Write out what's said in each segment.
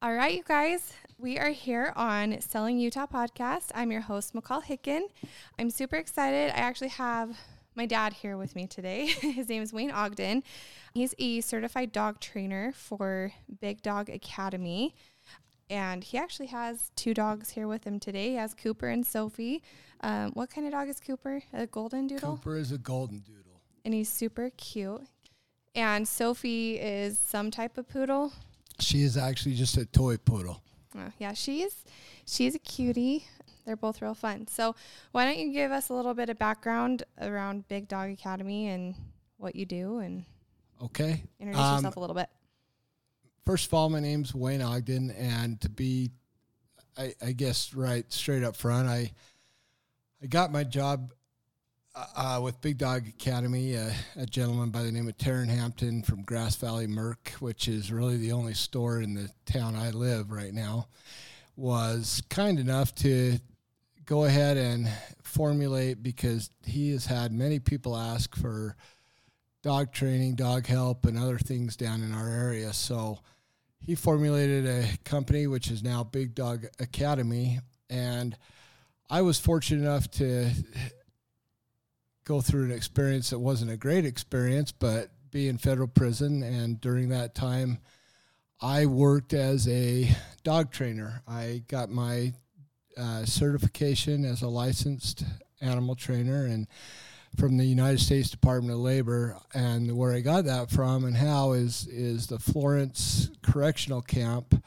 All right, you guys, we are here on Selling Utah podcast. I'm your host, McCall Hicken. I'm super excited. I actually have my dad here with me today. His name is Wayne Ogden. He's a certified dog trainer for Big Dog Academy. And he actually has two dogs here with him today. He has Cooper and Sophie. Um, what kind of dog is Cooper? A golden doodle? Cooper is a golden doodle. And he's super cute. And Sophie is some type of poodle. She is actually just a toy poodle. Oh, yeah, she's she's a cutie. They're both real fun. So why don't you give us a little bit of background around Big Dog Academy and what you do and Okay. introduce Um, yourself a little bit. First of all, my name's Wayne Ogden, and to be, I, I guess, right straight up front, I, I got my job uh, with Big Dog Academy. Uh, a gentleman by the name of Taryn Hampton from Grass Valley Merc, which is really the only store in the town I live right now, was kind enough to go ahead and formulate because he has had many people ask for dog training, dog help, and other things down in our area. So he formulated a company which is now Big Dog Academy, and I was fortunate enough to go through an experience that wasn't a great experience, but be in federal prison, and during that time, I worked as a dog trainer. I got my uh, certification as a licensed animal trainer, and from the United States Department of Labor, and where I got that from and how is is the Florence Correctional Camp.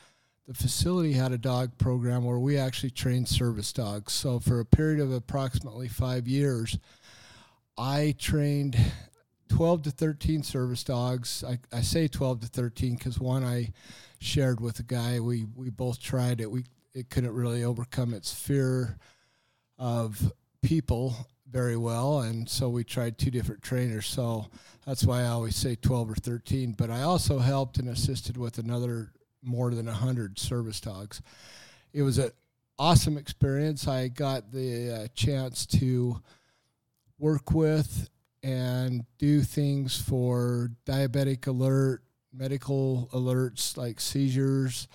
The facility had a dog program where we actually trained service dogs. So for a period of approximately five years, I trained 12 to 13 service dogs. I, I say 12 to 13 because one I shared with a guy. We we both tried it. We it couldn't really overcome its fear of people very well and so we tried two different trainers so that's why i always say 12 or 13 but i also helped and assisted with another more than 100 service dogs it was an awesome experience i got the uh, chance to work with and do things for diabetic alert medical alerts like seizures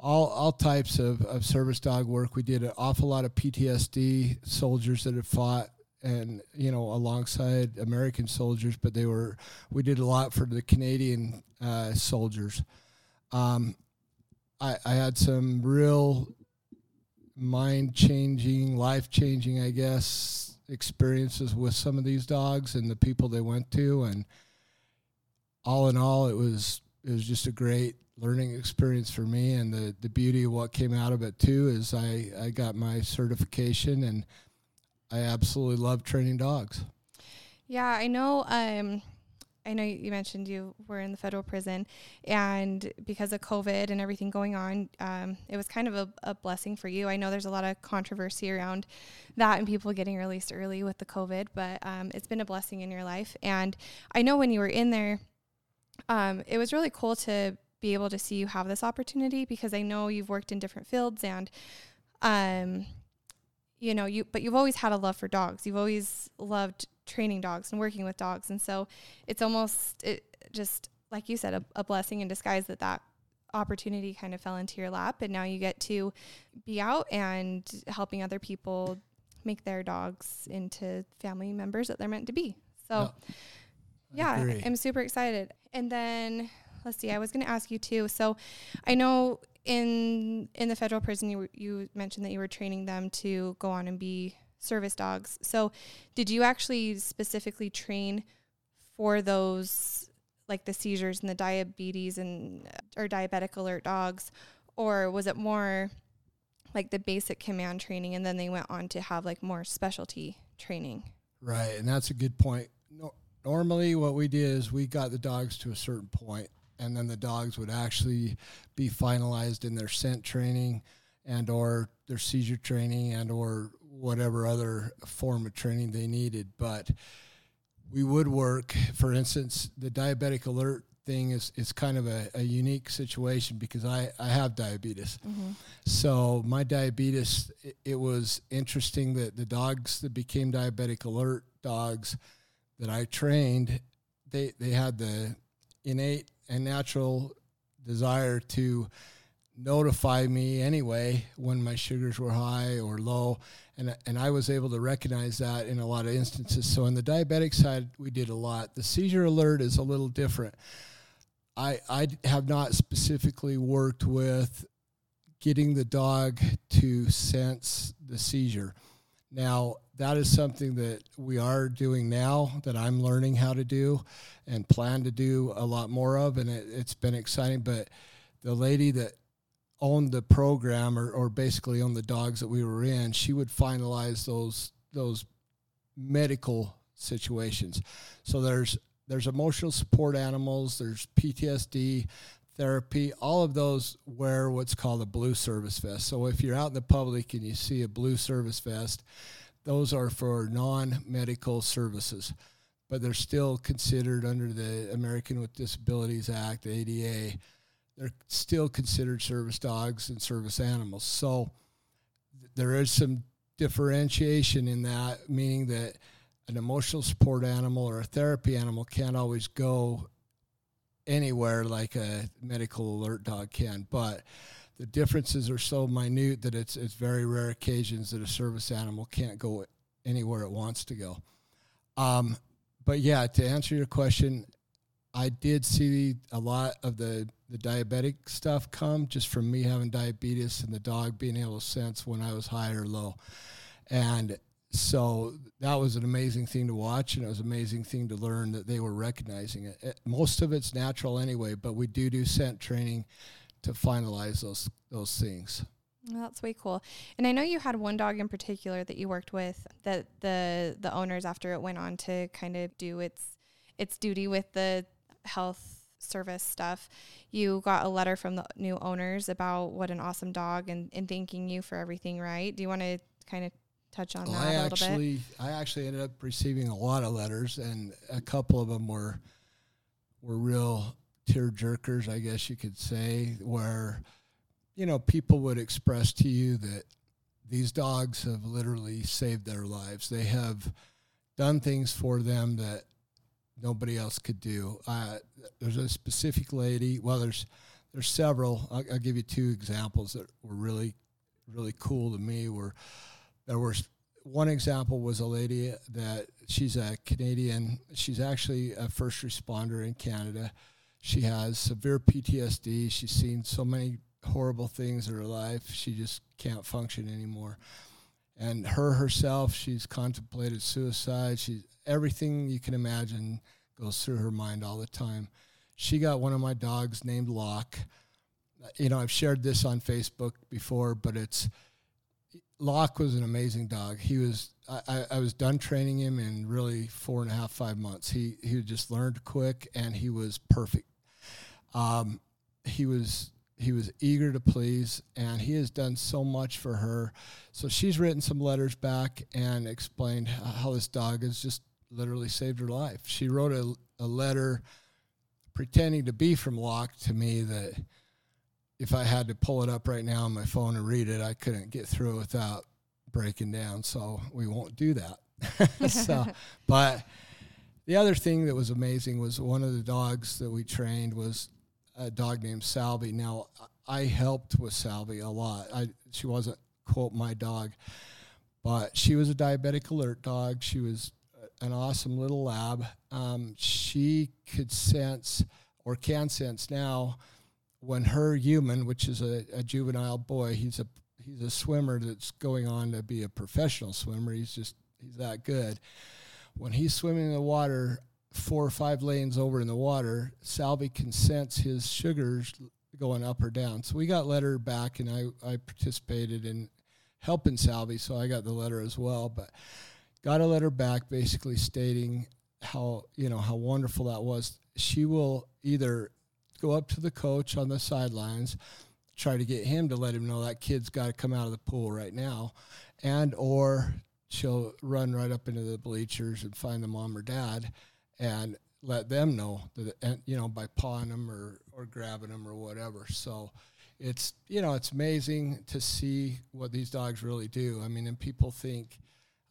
all all types of, of service dog work. We did an awful lot of PTSD soldiers that had fought and you know alongside American soldiers, but they were we did a lot for the Canadian uh, soldiers. Um, I, I had some real mind changing, life changing, I guess, experiences with some of these dogs and the people they went to, and all in all, it was it was just a great learning experience for me and the, the beauty of what came out of it too is I, I got my certification and I absolutely love training dogs. Yeah, I know. Um, I know you mentioned you were in the federal prison, and because of COVID and everything going on, um, it was kind of a, a blessing for you. I know there's a lot of controversy around that and people getting released early with the COVID, but um, it's been a blessing in your life. And I know when you were in there, um, it was really cool to be able to see you have this opportunity because I know you've worked in different fields and, um, you know, you but you've always had a love for dogs. You've always loved training dogs and working with dogs, and so it's almost it just like you said a, a blessing in disguise that that opportunity kind of fell into your lap, and now you get to be out and helping other people make their dogs into family members that they're meant to be. So. Yeah, agree. I'm super excited. And then let's see, I was going to ask you too. So I know in in the federal prison you you mentioned that you were training them to go on and be service dogs. So did you actually specifically train for those like the seizures and the diabetes and or diabetic alert dogs or was it more like the basic command training and then they went on to have like more specialty training? Right, and that's a good point. No, normally, what we did is we got the dogs to a certain point, and then the dogs would actually be finalized in their scent training, and or their seizure training, and or whatever other form of training they needed. But we would work, for instance, the diabetic alert thing is is kind of a, a unique situation because I, I have diabetes. Mm-hmm. So my diabetes, it, it was interesting that the dogs that became diabetic alert dogs that I trained, they they had the innate and natural desire to notify me anyway when my sugars were high or low. And and I was able to recognize that in a lot of instances. So on the diabetic side we did a lot. The seizure alert is a little different. I I have not specifically worked with getting the dog to sense the seizure. Now that is something that we are doing now that I'm learning how to do and plan to do a lot more of and it, it's been exciting. But the lady that owned the program or, or basically owned the dogs that we were in, she would finalize those those medical situations. So there's there's emotional support animals, there's PTSD therapy, all of those wear what's called a blue service vest. So if you're out in the public and you see a blue service vest, those are for non-medical services, but they're still considered under the American with Disabilities Act, ADA they're still considered service dogs and service animals. So there is some differentiation in that, meaning that an emotional support animal or a therapy animal can't always go anywhere like a medical alert dog can. But the differences are so minute that it's it's very rare occasions that a service animal can't go anywhere it wants to go. Um, but yeah, to answer your question, I did see a lot of the the diabetic stuff come just from me having diabetes and the dog being able to sense when I was high or low. And so that was an amazing thing to watch and it was an amazing thing to learn that they were recognizing it. it most of it's natural anyway, but we do do scent training to finalize those those things. That's way cool. And I know you had one dog in particular that you worked with that the the owners after it went on to kind of do its its duty with the health service stuff, you got a letter from the new owners about what an awesome dog and, and thanking you for everything, right? Do you want to kind of touch on well, that I a little actually, bit? I actually ended up receiving a lot of letters, and a couple of them were were real tear jerkers, I guess you could say, where you know people would express to you that these dogs have literally saved their lives. They have done things for them that nobody else could do. Uh, there's a specific lady. Well, there's there's several. I'll, I'll, give you two examples that were really really cool to me. Were there was one example was a lady that she's a Canadian. She's actually a first responder in Canada. She has severe PTSD. She's seen so many horrible things in her life. She just can't function anymore. And her herself, she's contemplated suicide. She's everything you can imagine goes through her mind all the time. She got one of my dogs named Locke. You know, I've shared this on Facebook before, but it's Locke was an amazing dog. He was I, I was done training him in really four and a half, five months. He he just learned quick and he was perfect. Um, he was he was eager to please and he has done so much for her. So she's written some letters back and explained how this dog has just literally saved her life. She wrote a, a letter pretending to be from Locke to me that if I had to pull it up right now on my phone and read it, I couldn't get through it without breaking down. So we won't do that. so, but the other thing that was amazing was one of the dogs that we trained was a dog named Salvi. Now, I helped with Salvi a lot. I, she wasn't, quote, my dog, but she was a diabetic alert dog. She was an awesome little lab. Um, she could sense or can sense now when her human, which is a, a, juvenile boy, he's a he's a swimmer that's going on to be a professional swimmer. He's just he's that good. When he's swimming in the water, four or five lanes over in the water, Salvi can sense his sugars going up or down. So we got letter back, and I I participated in helping Salvi, so I got the letter as well. But got a letter back basically stating how you know how wonderful that was. She will either go up to the coach on the sidelines, try to get him to let him know that kid's got to come out of the pool right now, and or she'll run right up into the bleachers and find the mom or dad and let them know that you know by pawing them or or grabbing them or whatever. So it's you know it's amazing to see what these dogs really do. I mean, and people think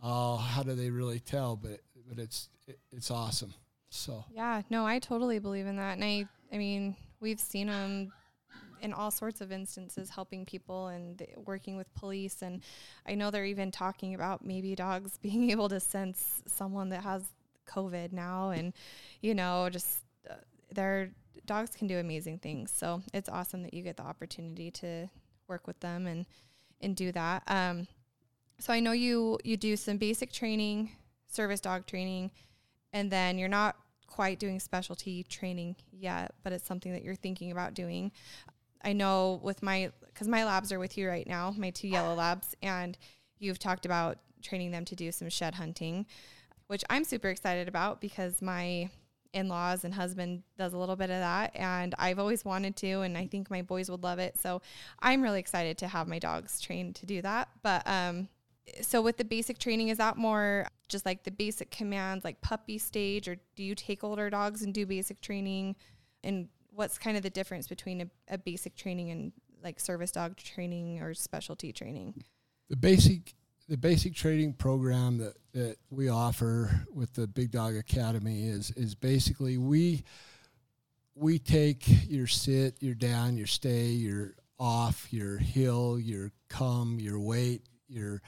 oh, how do they really tell? But but it's it, it's awesome. So yeah, no, I totally believe in that, and I I mean we've seen them in all sorts of instances helping people and working with police and I know they're even talking about maybe dogs being able to sense someone that has COVID now and you know just uh, their dogs can do amazing things. So it's awesome that you get the opportunity to work with them and and do that. Um, so I know you you do some basic training, service dog training, and then you're not quite doing specialty training yet, but it's something that you're thinking about doing. I know with my because my labs are with you right now, my two yellow labs, and you've talked about training them to do some shed hunting, which I'm super excited about because my in-laws and husband does a little bit of that and I've always wanted to and I think my boys would love it. So I'm really excited to have my dogs trained to do that. But um so with the basic training is that more just like the basic commands like puppy stage or do you take older dogs and do basic training? And what's kind of the difference between a, a basic training and like service dog training or specialty training? The basic the basic training program that, that we offer with the big dog academy is is basically we we take your sit your down your stay your off your hill your come your wait your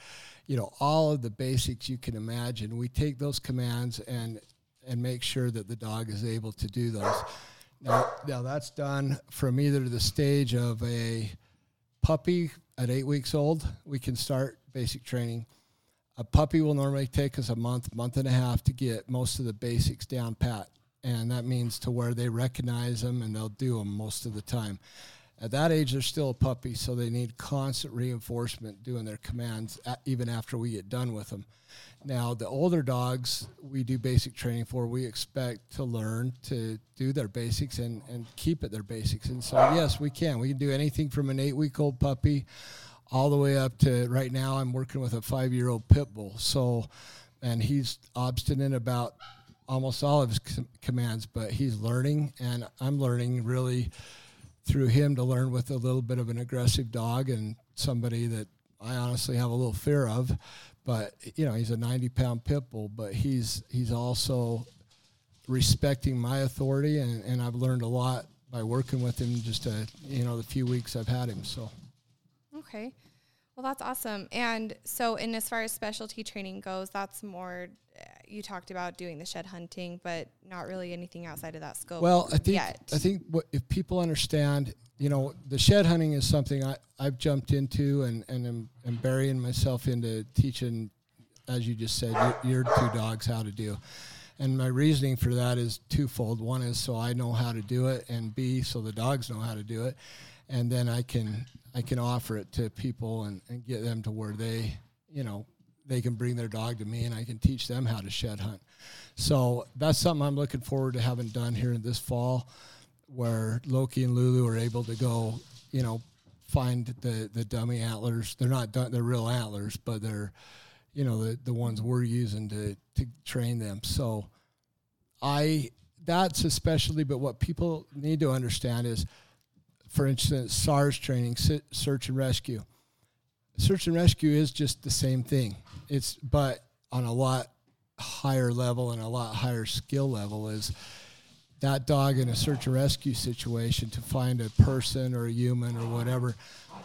you know all of the basics you can imagine. We take those commands and and make sure that the dog is able to do those. Now, now that's done from either the stage of a puppy at eight weeks old. We can start basic training. A puppy will normally take us a month month and a half to get most of the basics down pat. And that means to where they recognize them and they'll do them most of the time at that age, they're still a puppy, so they need constant reinforcement doing their commands even after we get done with them. Now, the older dogs we do basic training for, we expect to learn to do their basics and, and keep at their basics. And so, yes, we can. We can do anything from an eight week old puppy all the way up to right now, I'm working with a five year old pit bull. So, and he's obstinate about almost all of his com- commands, but he's learning, and I'm learning really through him to learn with a little bit of an aggressive dog and somebody that I honestly have a little fear of. But you know, he's a 90 pound pit bull, but he's he's also respecting my authority, and, and I've learned a lot by working with him just a, you know the few weeks I've had him. So okay, well that's awesome. And so, in as far as specialty training goes, that's more you talked about doing the shed hunting, but not really anything outside of that scope. Well, I think yet. I think what, if people understand, you know, the shed hunting is something I, I've jumped into and and am, am burying myself into teaching, as you just said, your, your two dogs how to do. And my reasoning for that is twofold. One is so I know how to do it, and B, so the dogs know how to do it, and then I can I can offer it to people and, and get them to where they, you know, they can bring their dog to me and I can teach them how to shed hunt. So that's something I'm looking forward to having done here in this fall where Loki and Lulu are able to go, you know, find the, the dummy antlers. They're not done, they're real antlers, but they're, you know, the, the ones we're using to, to train them. So I, that's especially, but what people need to understand is, for instance, SARS training, search and rescue search and rescue is just the same thing. It's but on a lot higher level and a lot higher skill level is that dog in a search and rescue situation to find a person or a human or whatever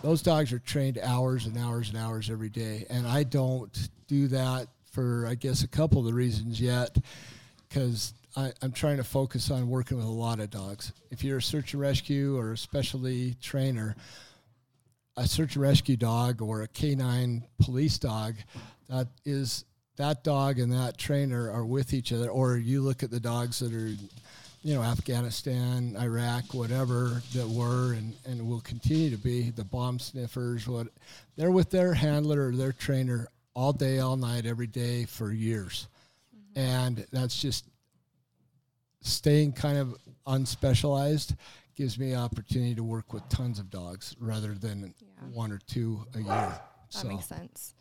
those dogs are trained hours and hours and hours every day. And i don't do that for i guess a couple of the reasons yet because i'm trying to focus on working with a lot of dogs. If you're a search and rescue or a specialty trainer a search and rescue dog or a canine police dog, that is that dog and that trainer are with each other. Or you look at the dogs that are, you know, Afghanistan, Iraq, whatever that were and, and will continue to be the bomb sniffers. What they're with their handler or their trainer all day, all night, every day for years, mm-hmm. and that's just staying kind of unspecialized gives me opportunity to work with tons of dogs rather than yeah. one or two a year. That so. makes sense.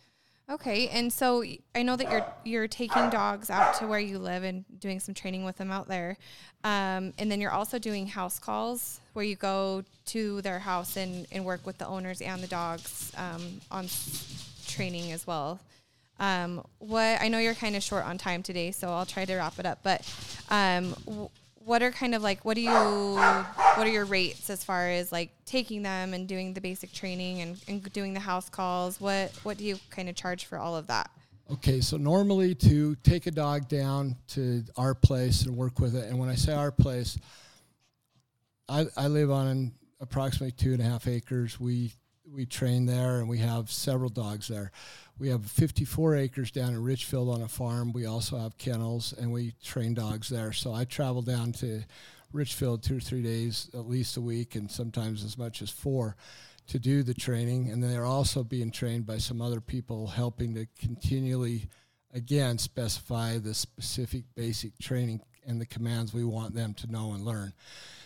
Okay, and so I know that you're you're taking dogs out to where you live and doing some training with them out there, um, and then you're also doing house calls where you go to their house and, and work with the owners and the dogs um, on training as well. Um, what I know you're kind of short on time today, so I'll try to wrap it up. But um, w- what are kind of like what do you what are your rates as far as like taking them and doing the basic training and, and doing the house calls? What what do you kind of charge for all of that? Okay, so normally to take a dog down to our place and work with it, and when I say our place, I, I live on approximately two and a half acres. We we train there, and we have several dogs there. We have 54 acres down in Richfield on a farm. We also have kennels, and we train dogs there. So I travel down to Richfield two or three days, at least a week, and sometimes as much as four to do the training. And then they're also being trained by some other people helping to continually, again, specify the specific basic training and the commands we want them to know and learn.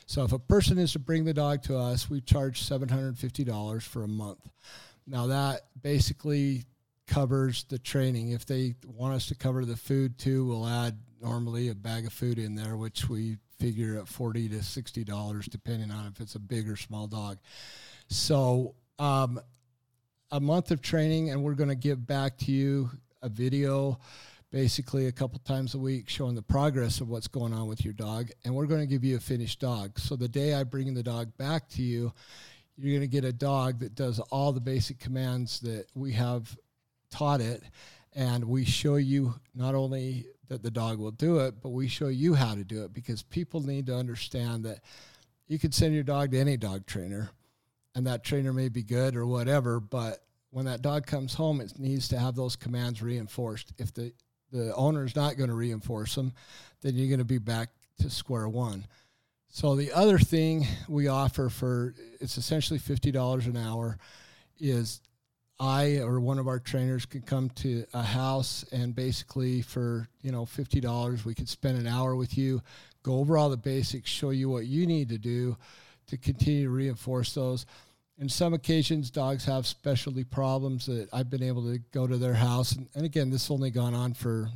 So if a person is to bring the dog to us, we charge $750 for a month. Now that basically covers the training. If they want us to cover the food too, we'll add normally a bag of food in there, which we figure at 40 to $60 depending on if it's a big or small dog. So um, a month of training and we're going to give back to you a video basically a couple times a week showing the progress of what's going on with your dog and we're going to give you a finished dog so the day i bring the dog back to you you're going to get a dog that does all the basic commands that we have taught it and we show you not only that the dog will do it but we show you how to do it because people need to understand that you could send your dog to any dog trainer and that trainer may be good or whatever but when that dog comes home it needs to have those commands reinforced if the the owner is not going to reinforce them, then you're going to be back to square one. So the other thing we offer for it's essentially fifty dollars an hour is I or one of our trainers can come to a house and basically for you know fifty dollars we could spend an hour with you, go over all the basics, show you what you need to do to continue to reinforce those in some occasions, dogs have specialty problems that I've been able to go to their house. And, and again, this only gone on for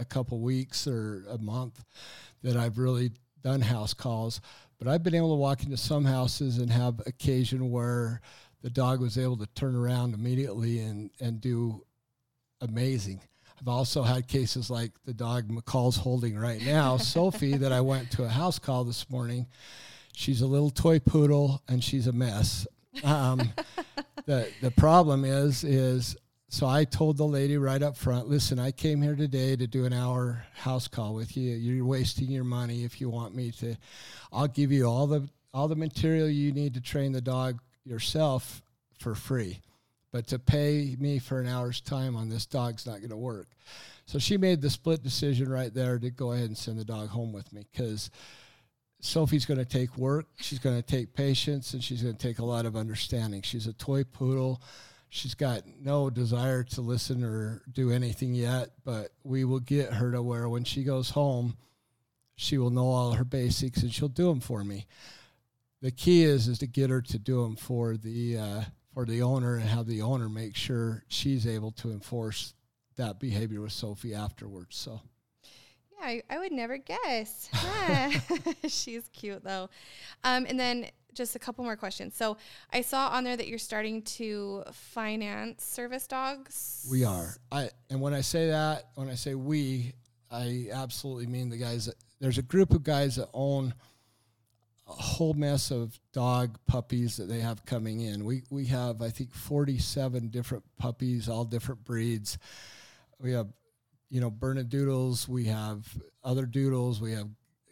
a couple weeks or a month that I've really done house calls. But I've been able to walk into some houses and have occasion where the dog was able to turn around immediately and, and do amazing. I've also had cases like the dog McCall's holding right now, Sophie, that I went to a house call this morning. She's a little toy poodle and she's a mess. Um, the the problem is is so I told the lady right up front, listen, I came here today to do an hour house call with you. You're wasting your money if you want me to. I'll give you all the all the material you need to train the dog yourself for free. But to pay me for an hour's time on this dog's not going to work. So she made the split decision right there to go ahead and send the dog home with me because Sophie's going to take work. She's going to take patience, and she's going to take a lot of understanding. She's a toy poodle. She's got no desire to listen or do anything yet, but we will get her to where when she goes home, she will know all her basics and she'll do them for me. The key is is to get her to do them for the uh, for the owner and have the owner make sure she's able to enforce that behavior with Sophie afterwards. So. I, I would never guess. She's cute though. Um, and then just a couple more questions. So I saw on there that you're starting to finance service dogs. We are. I and when I say that, when I say we, I absolutely mean the guys that there's a group of guys that own a whole mess of dog puppies that they have coming in. We we have I think 47 different puppies, all different breeds. We have you know, Bernedoodles, we have other doodles, we have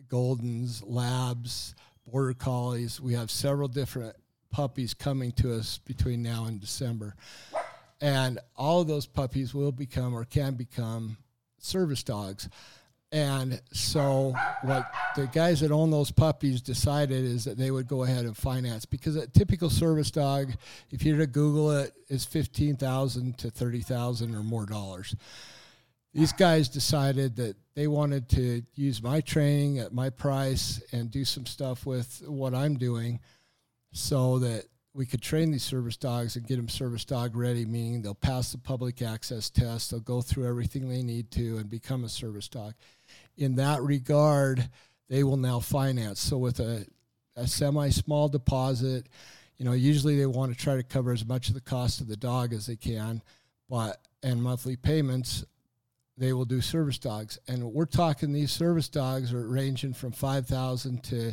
Goldens, Labs, Border Collies. We have several different puppies coming to us between now and December. And all of those puppies will become or can become service dogs. And so, what the guys that own those puppies decided is that they would go ahead and finance because a typical service dog, if you were to Google it, is fifteen thousand to thirty thousand or more dollars these guys decided that they wanted to use my training at my price and do some stuff with what I'm doing so that we could train these service dogs and get them service dog ready, meaning they'll pass the public access test, they'll go through everything they need to and become a service dog. In that regard, they will now finance. So with a, a semi small deposit, you know, usually they want to try to cover as much of the cost of the dog as they can, but and monthly payments they will do service dogs. And we're talking these service dogs are ranging from 5,000 to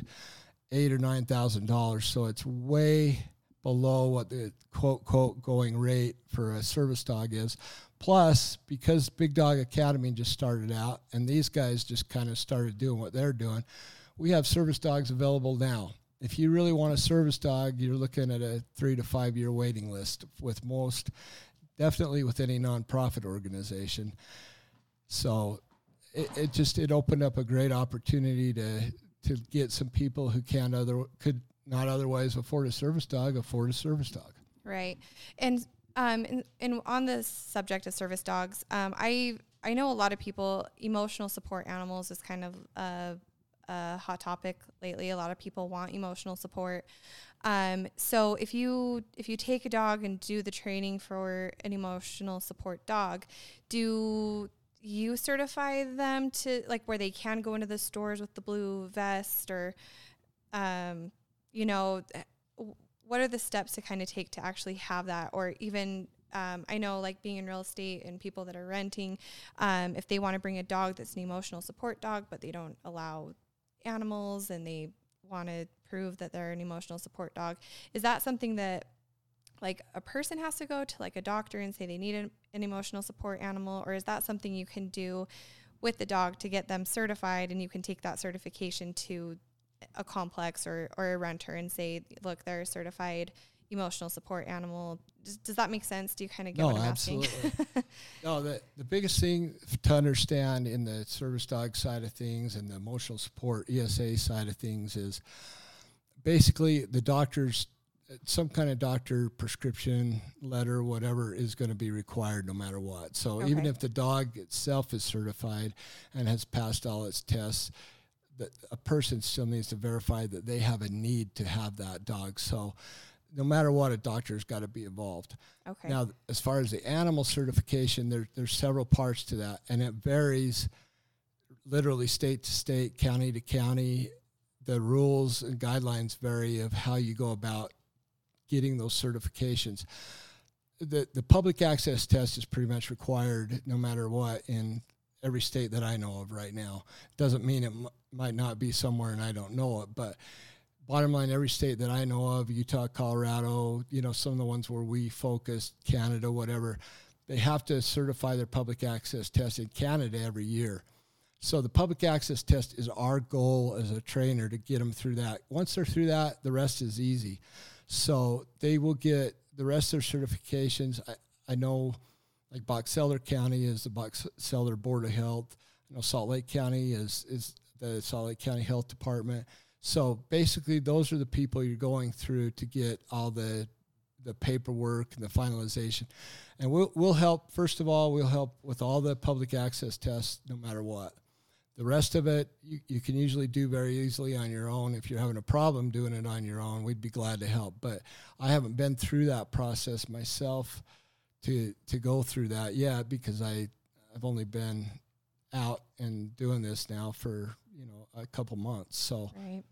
eight or nine thousand dollars. So it's way below what the quote quote going rate for a service dog is. Plus, because Big Dog Academy just started out and these guys just kind of started doing what they're doing, we have service dogs available now. If you really want a service dog, you're looking at a three to five year waiting list with most, definitely with any nonprofit organization. So it, it just it opened up a great opportunity to to get some people who can't other could not otherwise afford a service dog afford a service dog. Right, and um, and, and on the subject of service dogs, um, I I know a lot of people emotional support animals is kind of a, a hot topic lately. A lot of people want emotional support. Um, so if you if you take a dog and do the training for an emotional support dog, do you certify them to like where they can go into the stores with the blue vest or um, you know what are the steps to kind of take to actually have that? Or even um, I know like being in real estate and people that are renting, um, if they want to bring a dog that's an emotional support dog, but they don't allow animals and they want to prove that they're an emotional support dog, is that something that like a person has to go to like a doctor and say they need an, an emotional support animal, or is that something you can do with the dog to get them certified and you can take that certification to a complex or, or a renter and say, look, they're a certified emotional support animal. Does, does that make sense? Do you kind of get no, what I'm absolutely. asking? no, the, the biggest thing to understand in the service dog side of things and the emotional support ESA side of things is basically the doctors some kind of doctor prescription letter whatever is going to be required no matter what so Okay. even if the dog itself is certified and has passed all its tests that a person still needs to verify that they have a need to have that dog so no matter what a doctor's got to be involved okay. now, as far as the animal certification, there, there's several parts to that, and it varies literally state to state, county to county. The rules and guidelines vary of how you go about getting those certifications. The, the public access test is pretty much required no matter what in every state that I know of right now. Doesn't mean it m- might not be somewhere and I don't know it, but bottom line, every state that I know of, Utah, Colorado, you know, some of the ones where we focus, Canada, whatever, they have to certify their public access test in Canada every year. So the public access test is our goal as a trainer to get them through that. Once they're through that, the rest is easy. So they will get the rest of their certifications. I, I know like Box Elder County is the Box Elder Board of Health. I know Salt Lake County is, is the Salt Lake County Health Department. So basically, those are the people you're going through to get all the the paperwork and the finalization. And we'll we'll help. First of all, we'll help with all the public access tests, no matter what. The rest of it, you, you can usually do very easily on your own. If you're having a problem doing it on your own, we'd be glad to help. But I haven't been through that process myself to to go through that yet because I I've only been out and doing this now for you know a couple months. So Right.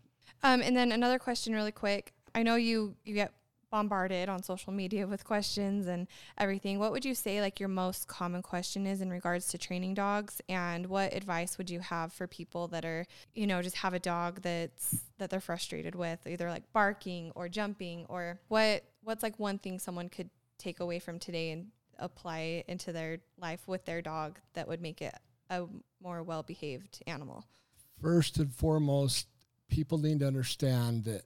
Um, and then another question, really quick. I know you you get bombarded on social media with questions and everything. What would you say like your most common question is in regards to training dogs, and what advice would you have for people that are you know just have a dog that's that they're frustrated with, either like barking or jumping, or what what's like one thing someone could take away from today and apply into their life with their dog that would make it a more well behaved animal. first and foremost, people need to understand that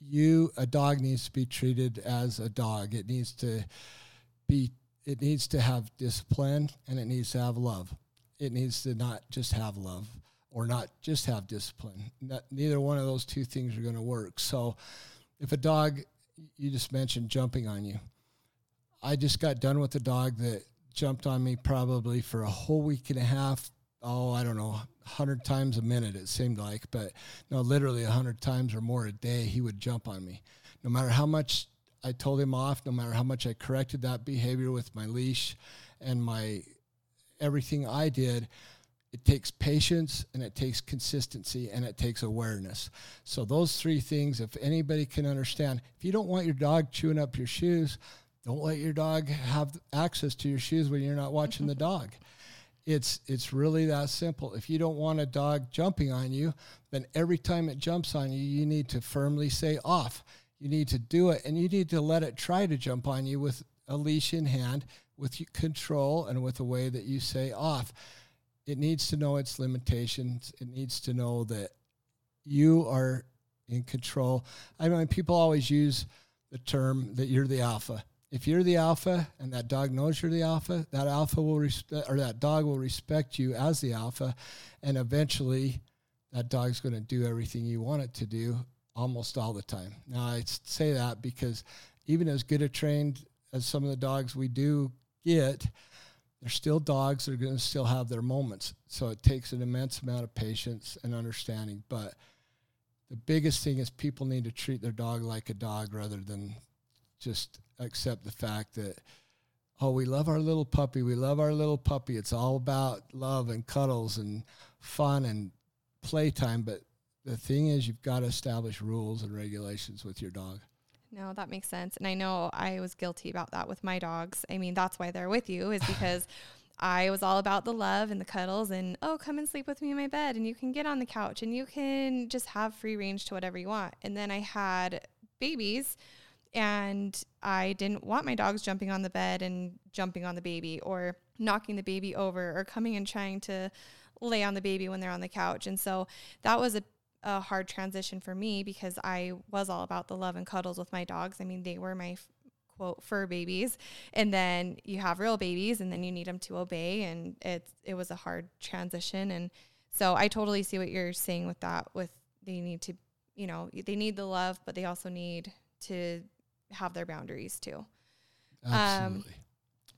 you a dog needs to be treated as a dog. It needs to be it needs to have discipline and it needs to have love. It needs to not just have love or not just have discipline. Not, neither one of those two things are going to work. So if a dog you just mentioned jumping on you. I just got done with a dog that jumped on me probably for a whole week and a half. Oh, I don't know, hundred times a minute it seemed like, but no, literally hundred times or more a day he would jump on me. No matter how much I told him off, no matter how much I corrected that behavior with my leash and my everything I did, it takes patience and it takes consistency and it takes awareness. So those three things, if anybody can understand, if you don't want your dog chewing up your shoes, don't let your dog have access to your shoes when you're not watching the dog. It's it's really that simple. If you don't want a dog jumping on you, then every time it jumps on you, you need to firmly say off. You need to do it, and you need to let it try to jump on you with a leash in hand, with control, and with a way that you say off. It needs to know its limitations. It needs to know that you are in control. I mean, people always use the term that you're the alpha if you're the alpha and that dog knows you're the alpha, that alpha will respect or that dog will respect you as the alpha, and eventually that dog's going to do everything you want it to do almost all the time. Now I say that because even as good a trained as some of the dogs we do get, they're still dogs that are going to still have their moments. So it takes an immense amount of patience and understanding. But the biggest thing is people need to treat their dog like a dog rather than just accept the fact that oh we love our little puppy we love our little puppy. It's all about love and cuddles and fun and playtime. But the thing is you've got to establish rules and regulations with your dog. No that makes sense. And i know i was guilty about that with my dogs. I mean that's why they're with you is because I was all about the love and the cuddles and oh come and sleep with me in my bed and you can get on the couch and you can just have free range to whatever you want. And then I had babies and I didn't want my dogs jumping on the bed and jumping on the baby or knocking the baby over or coming and trying to lay on the baby when they're on the couch. And so that was a, a hard transition for me because I was all about the love and cuddles with my dogs. I mean, they were my quote fur babies and then you have real babies and then you need them to obey and it's it was a hard transition and so I totally see what you're saying with that with they need to you know they need the love but they also need to have their boundaries too. Absolutely. Um,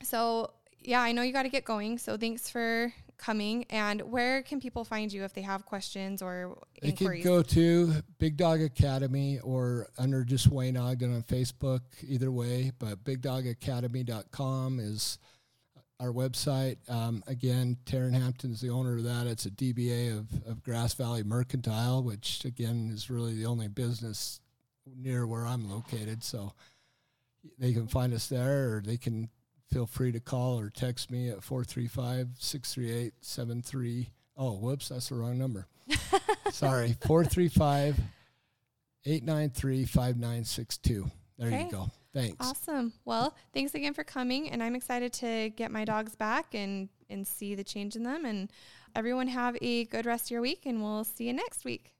so yeah, I know you got to get going. So thanks for coming. And where can people find you if they have questions or they inquiries? can go to Big Dog Academy or under just Wayne Ogden on Facebook, either way. But bigdogacademy.com is our website. Um, again, Taryn Hampton is the owner of that. It's a DBA of, of Grass Valley Mercantile, which again is really the only business near where I'm located. So they can find us there or they can feel free to call or text me at 435 638 73. Oh, whoops, that's the wrong number. Sorry, 435 893 5962. There okay. you go. Thanks. Awesome. Well, thanks again for coming. And I'm excited to get my dogs back and, and see the change in them. And everyone have a good rest of your week, and we'll see you next week.